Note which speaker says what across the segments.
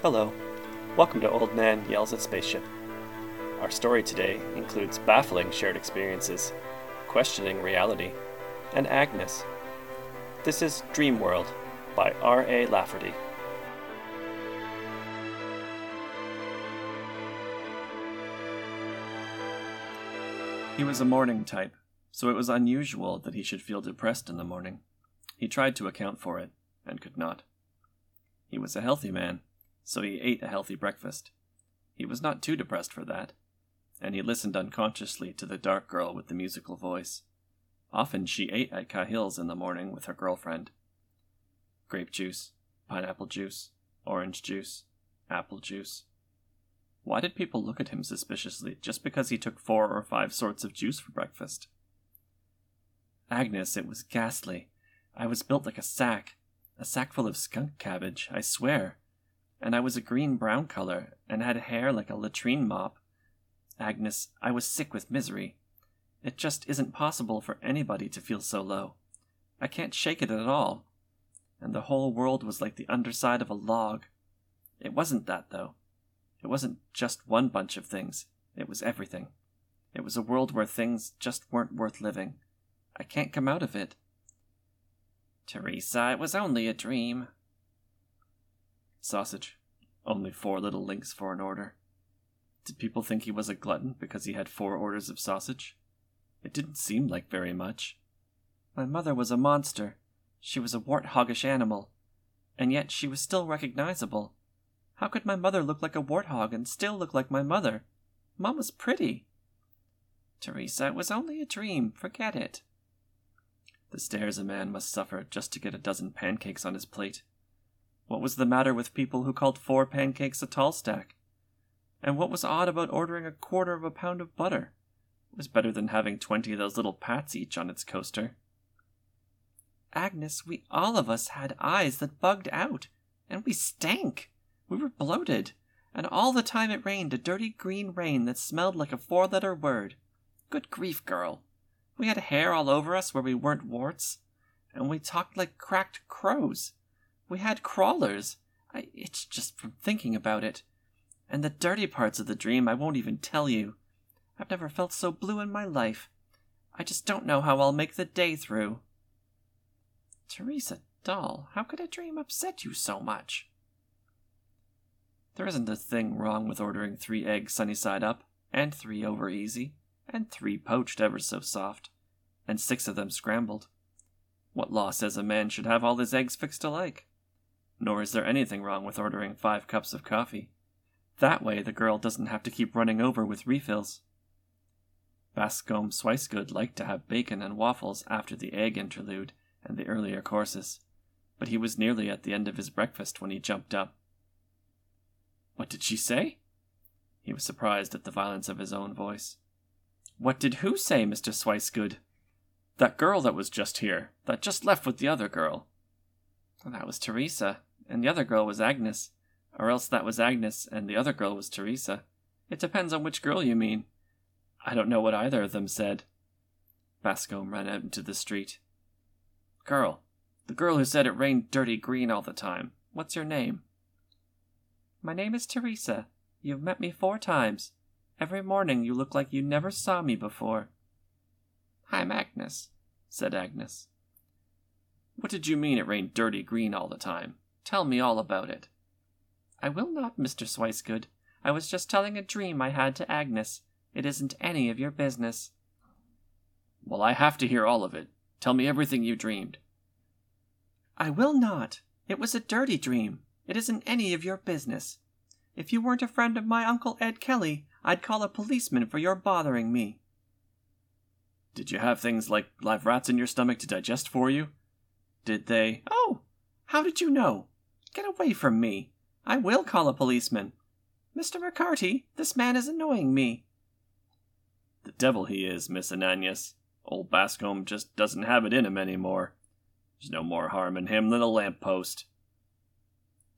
Speaker 1: Hello. Welcome to Old Man Yells at Spaceship. Our story today includes baffling shared experiences, questioning reality, and Agnes. This is Dream World by R.A. Lafferty. He was a morning type, so it was unusual that he should feel depressed in the morning. He tried to account for it, and could not. He was a healthy man, so he ate a healthy breakfast. He was not too depressed for that, and he listened unconsciously to the dark girl with the musical voice. Often she ate at Cahill's in the morning with her girlfriend. Grape juice, pineapple juice, orange juice, apple juice. Why did people look at him suspiciously just because he took four or five sorts of juice for breakfast? Agnes, it was ghastly. I was built like a sack, a sack full of skunk cabbage, I swear. And I was a green brown color, and had hair like a latrine mop. Agnes, I was sick with misery. It just isn't possible for anybody to feel so low. I can't shake it at all. And the whole world was like the underside of a log. It wasn't that, though. It wasn't just one bunch of things, it was everything. It was a world where things just weren't worth living. I can't come out of it. Teresa, it was only a dream. Sausage. Only four little links for an order. Did people think he was a glutton because he had four orders of sausage? It didn't seem like very much. My mother was a monster. She was a warthoggish animal. And yet she was still recognizable. How could my mother look like a warthog and still look like my mother? Mom was pretty. Teresa, it was only a dream. Forget it. The stares a man must suffer just to get a dozen pancakes on his plate. What was the matter with people who called four pancakes a tall stack? And what was odd about ordering a quarter of a pound of butter? It was better than having twenty of those little pats each on its coaster. Agnes, we all of us had eyes that bugged out, and we stank. We were bloated, and all the time it rained a dirty green rain that smelled like a four letter word. Good grief, girl. We had hair all over us where we weren't warts, and we talked like cracked crows. We had crawlers. I just from thinking about it. And the dirty parts of the dream I won't even tell you. I've never felt so blue in my life. I just don't know how I'll make the day through. Teresa doll, how could a dream upset you so much? There isn't a thing wrong with ordering three eggs sunny side up, and three over easy, and three poached ever so soft, and six of them scrambled. What law says a man should have all his eggs fixed alike? Nor is there anything wrong with ordering five cups of coffee. That way the girl doesn't have to keep running over with refills. Bascombe Swicegood liked to have bacon and waffles after the egg interlude and the earlier courses, but he was nearly at the end of his breakfast when he jumped up. What did she say? He was surprised at the violence of his own voice. What did who say, Mr. Swicegood? That girl that was just here, that just left with the other girl. That was Teresa, and the other girl was Agnes. Or else that was Agnes, and the other girl was Teresa. It depends on which girl you mean. I don't know what either of them said. Bascombe ran out into the street. Girl. The girl who said it rained dirty green all the time. What's your name? My name is Teresa. You've met me four times. Every morning you look like you never saw me before. I'm Agnes, said Agnes. What did you mean it rained dirty green all the time? Tell me all about it. I will not, Mr. Swicegood. I was just telling a dream I had to Agnes. It isn't any of your business. Well, I have to hear all of it. Tell me everything you dreamed. I will not. It was a dirty dream. It isn't any of your business. If you weren't a friend of my Uncle Ed Kelly, I'd call a policeman for your bothering me. Did you have things like live rats in your stomach to digest for you? Did they? Oh, how did you know? Get away from me. I will call a policeman. Mr. McCarty, this man is annoying me. The devil he is, Miss Ananias. Old Bascombe just doesn't have it in him any more. There's no more harm in him than a lamp post.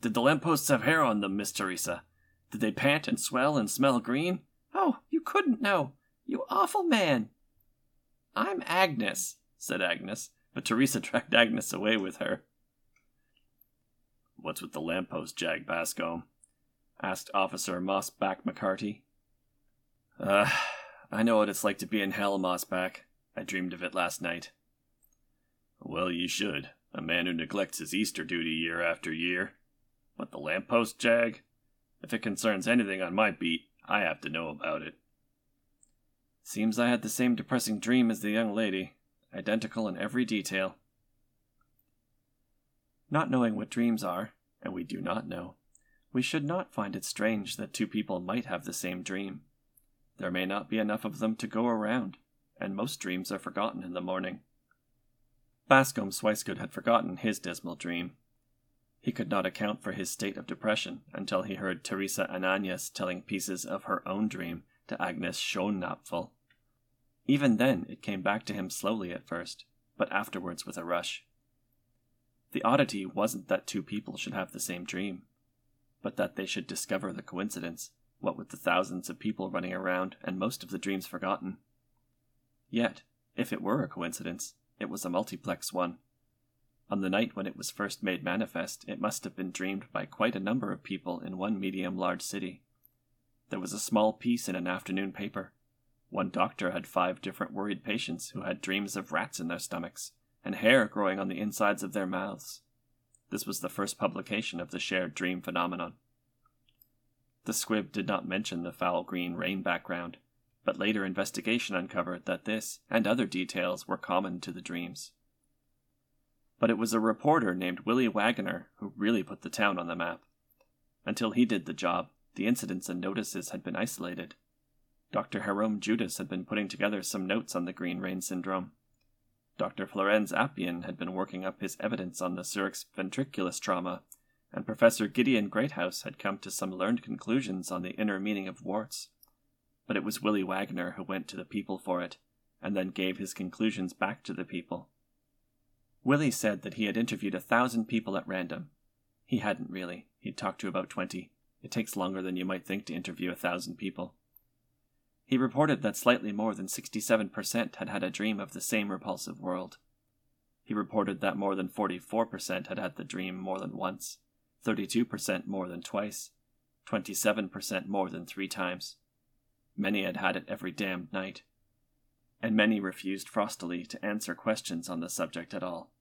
Speaker 1: Did the lampposts have hair on them, Miss Teresa? Did they pant and swell and smell green? Oh, you couldn't know. You awful man. I'm Agnes, said Agnes, but Teresa dragged Agnes away with her. What's with the lamppost, Jag Bascombe? asked Officer Mossback McCarty. Uh, I know what it's like to be in hell, Mossback. I dreamed of it last night. Well, you should. A man who neglects his Easter duty year after year. But the lamppost jag? If it concerns anything on my beat, I have to know about it. Seems I had the same depressing dream as the young lady, identical in every detail. Not knowing what dreams are, and we do not know, we should not find it strange that two people might have the same dream. There may not be enough of them to go around, and most dreams are forgotten in the morning. Bascombe Swicegood had forgotten his dismal dream. He could not account for his state of depression until he heard Teresa Ananias telling pieces of her own dream to Agnes Schonapfel. Even then, it came back to him slowly at first, but afterwards with a rush. The oddity wasn't that two people should have the same dream, but that they should discover the coincidence, what with the thousands of people running around and most of the dreams forgotten. Yet, if it were a coincidence, it was a multiplex one. On the night when it was first made manifest, it must have been dreamed by quite a number of people in one medium large city. There was a small piece in an afternoon paper. One doctor had five different worried patients who had dreams of rats in their stomachs and hair growing on the insides of their mouths. This was the first publication of the shared dream phenomenon. The squib did not mention the foul green rain background, but later investigation uncovered that this and other details were common to the dreams. But it was a reporter named Willie Waggoner who really put the town on the map. Until he did the job, the incidents and notices had been isolated. Dr. Jerome Judas had been putting together some notes on the green rain syndrome. Dr. Florenz Appian had been working up his evidence on the Zurich's ventriculus trauma, and Professor Gideon Greathouse had come to some learned conclusions on the inner meaning of warts but it was Willie Waggoner who went to the people for it, and then gave his conclusions back to the people. Willie said that he had interviewed a thousand people at random. He hadn't really. He'd talked to about twenty. It takes longer than you might think to interview a thousand people. He reported that slightly more than 67% had had a dream of the same repulsive world. He reported that more than 44% had had the dream more than once, 32% more than twice, 27% more than three times. Many had had it every damned night. And many refused frostily to answer questions on the subject at all.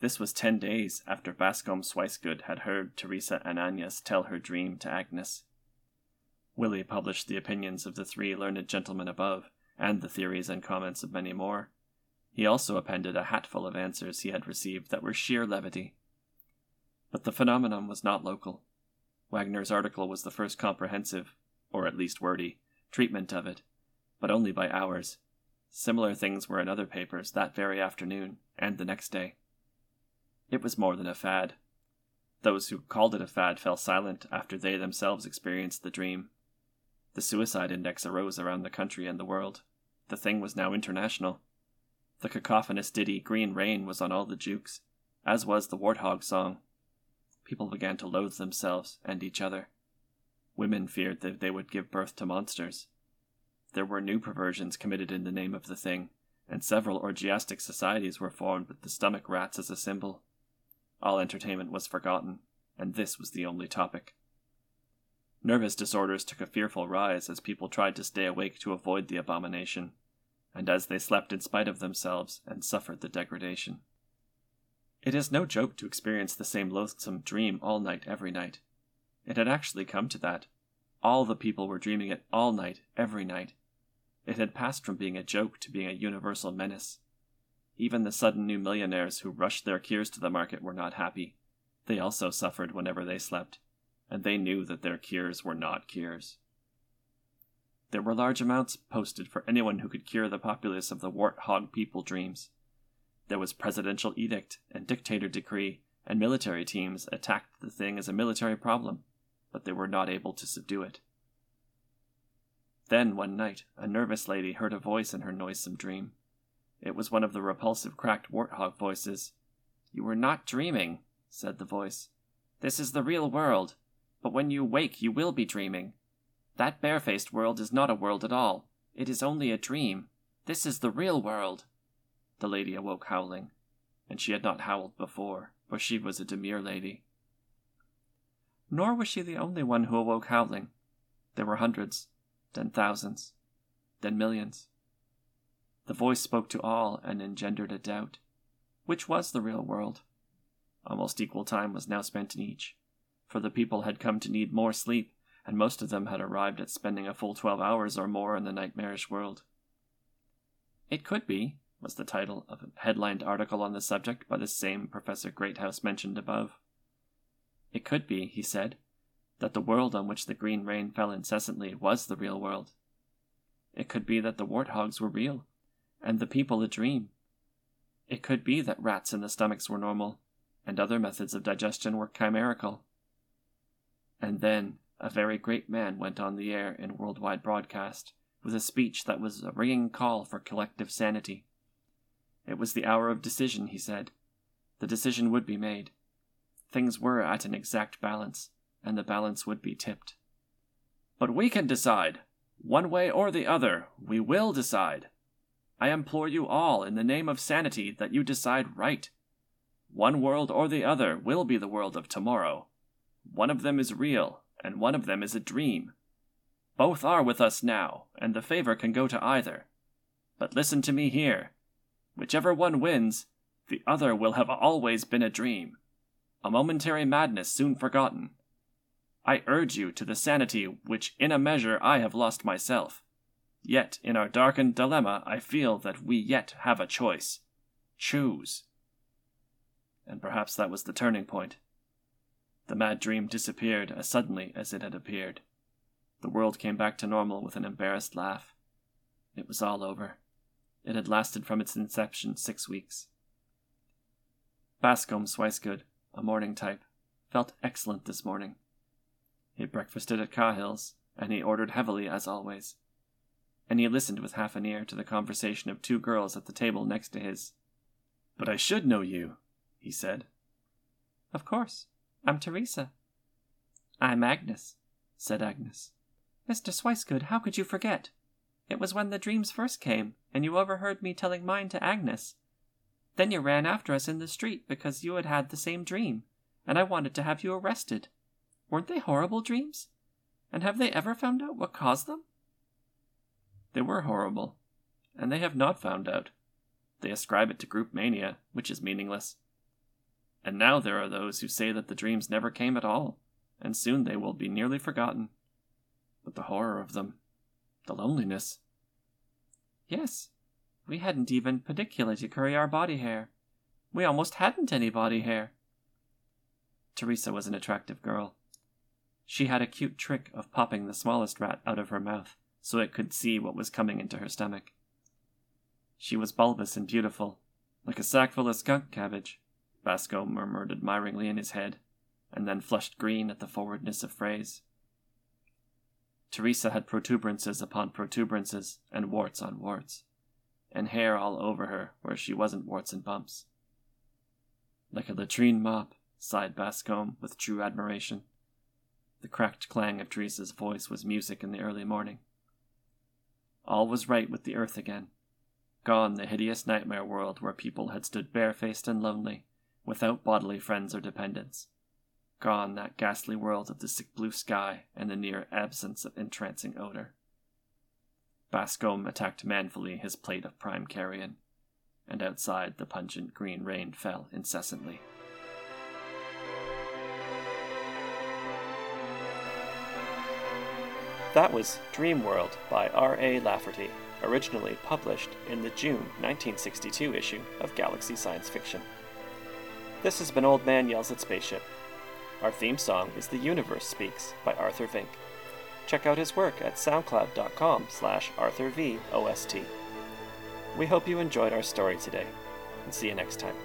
Speaker 1: This was ten days after Bascombe Swicegood had heard Teresa Ananias tell her dream to Agnes. Willie published the opinions of the three learned gentlemen above, and the theories and comments of many more. He also appended a hatful of answers he had received that were sheer levity. But the phenomenon was not local. Waggoner's article was the first comprehensive, or at least wordy, treatment of it, but only by hours. Similar things were in other papers that very afternoon and the next day. It was more than a fad. Those who called it a fad fell silent after they themselves experienced the dream. The suicide index arose around the country and the world. The thing was now international. The cacophonous ditty Green Rain was on all the jukes, as was the Warthog song. People began to loathe themselves and each other. Women feared that they would give birth to monsters. There were new perversions committed in the name of the thing, and several orgiastic societies were formed with the stomach rats as a symbol. All entertainment was forgotten, and this was the only topic. Nervous disorders took a fearful rise as people tried to stay awake to avoid the abomination, and as they slept in spite of themselves and suffered the degradation. It is no joke to experience the same loathsome dream all night every night, it had actually come to that. All the people were dreaming it all night, every night. It had passed from being a joke to being a universal menace. Even the sudden new millionaires who rushed their cures to the market were not happy. They also suffered whenever they slept, and they knew that their cures were not cures. There were large amounts posted for anyone who could cure the populace of the wart-hog people dreams. There was presidential edict and dictator decree, and military teams attacked the thing as a military problem but they were not able to subdue it. Then, one night, a nervous lady heard a voice in her noisome dream. It was one of the repulsive cracked warthog voices. You are not dreaming, said the voice. This is the real world, but when you wake you will be dreaming. That barefaced world is not a world at all. It is only a dream. This is the real world. The lady awoke howling, and she had not howled before, for she was a demure lady. Nor was she the only one who awoke howling. There were hundreds, then thousands, then millions. The voice spoke to all and engendered a doubt. Which was the real world? Almost equal time was now spent in each, for the people had come to need more sleep, and most of them had arrived at spending a full twelve hours or more in the nightmarish world. It could be, was the title of a headlined article on the subject by the same Professor Greathouse mentioned above. It could be, he said, that the world on which the green rain fell incessantly was the real world. It could be that the warthogs were real, and the people a dream. It could be that rats in the stomachs were normal, and other methods of digestion were chimerical. And then a very great man went on the air in worldwide broadcast with a speech that was a ringing call for collective sanity. It was the hour of decision, he said. The decision would be made. Things were at an exact balance, and the balance would be tipped. But we can decide. One way or the other, we will decide. I implore you all, in the name of sanity, that you decide right. One world or the other will be the world of tomorrow. One of them is real, and one of them is a dream. Both are with us now, and the favor can go to either. But listen to me here. Whichever one wins, the other will have always been a dream, a momentary madness soon forgotten. I urge you to the sanity which in a measure I have lost myself. Yet in our darkened dilemma I feel that we yet have a choice. Choose. And perhaps that was the turning point. The mad dream disappeared as suddenly as it had appeared. The world came back to normal with an embarrassed laugh. It was all over. It had lasted from its inception six weeks. Bascombe Swicegood, a morning type, felt excellent this morning. He breakfasted at Cahill's, and he ordered heavily as always. And he listened with half an ear to the conversation of two girls at the table next to his. But I should know you, he said. Of course. I'm Teresa. I'm Agnes, said Agnes. Mr. Swicegood, how could you forget? It was when the dreams first came, and you overheard me telling mine to Agnes. Then you ran after us in the street because you had had the same dream, and I wanted to have you arrested. Weren't they horrible dreams? And have they ever found out what caused them? They were horrible, and they have not found out. They ascribe it to group mania, which is meaningless. And now there are those who say that the dreams never came at all, and soon they will be nearly forgotten. But the horror of them, the loneliness. Yes, we hadn't even pedicula to curry our body hair. We almost hadn't any body hair. Teresa was an attractive girl. She had a cute trick of popping the smallest rat out of her mouth so it could see what was coming into her stomach. She was bulbous and beautiful, like a sackful of skunk cabbage, Bascombe murmured admiringly in his head, and then flushed green at the forwardness of phrase. Teresa had protuberances upon protuberances, and warts on warts, and hair all over her where she wasn't warts and bumps. Like a latrine mop, sighed Bascombe with true admiration. The cracked clang of Teresa's voice was music in the early morning. All was right with the earth again. Gone the hideous nightmare world where people had stood barefaced and lonely, without bodily friends or dependents. Gone that ghastly world of the sick blue sky and the near absence of entrancing odor. Bascombe attacked manfully his plate of prime carrion, and outside the pungent green rain fell incessantly. That was Dream World by R.A. Lafferty, originally published in the June 1962 issue of Galaxy Science Fiction. This has been Old Man Yells at Spaceship. Our theme song is The Universe Speaks by Arthur Vyncke. Check out his work at soundcloud.com slash arthurvost. We hope you enjoyed our story today, and see you next time.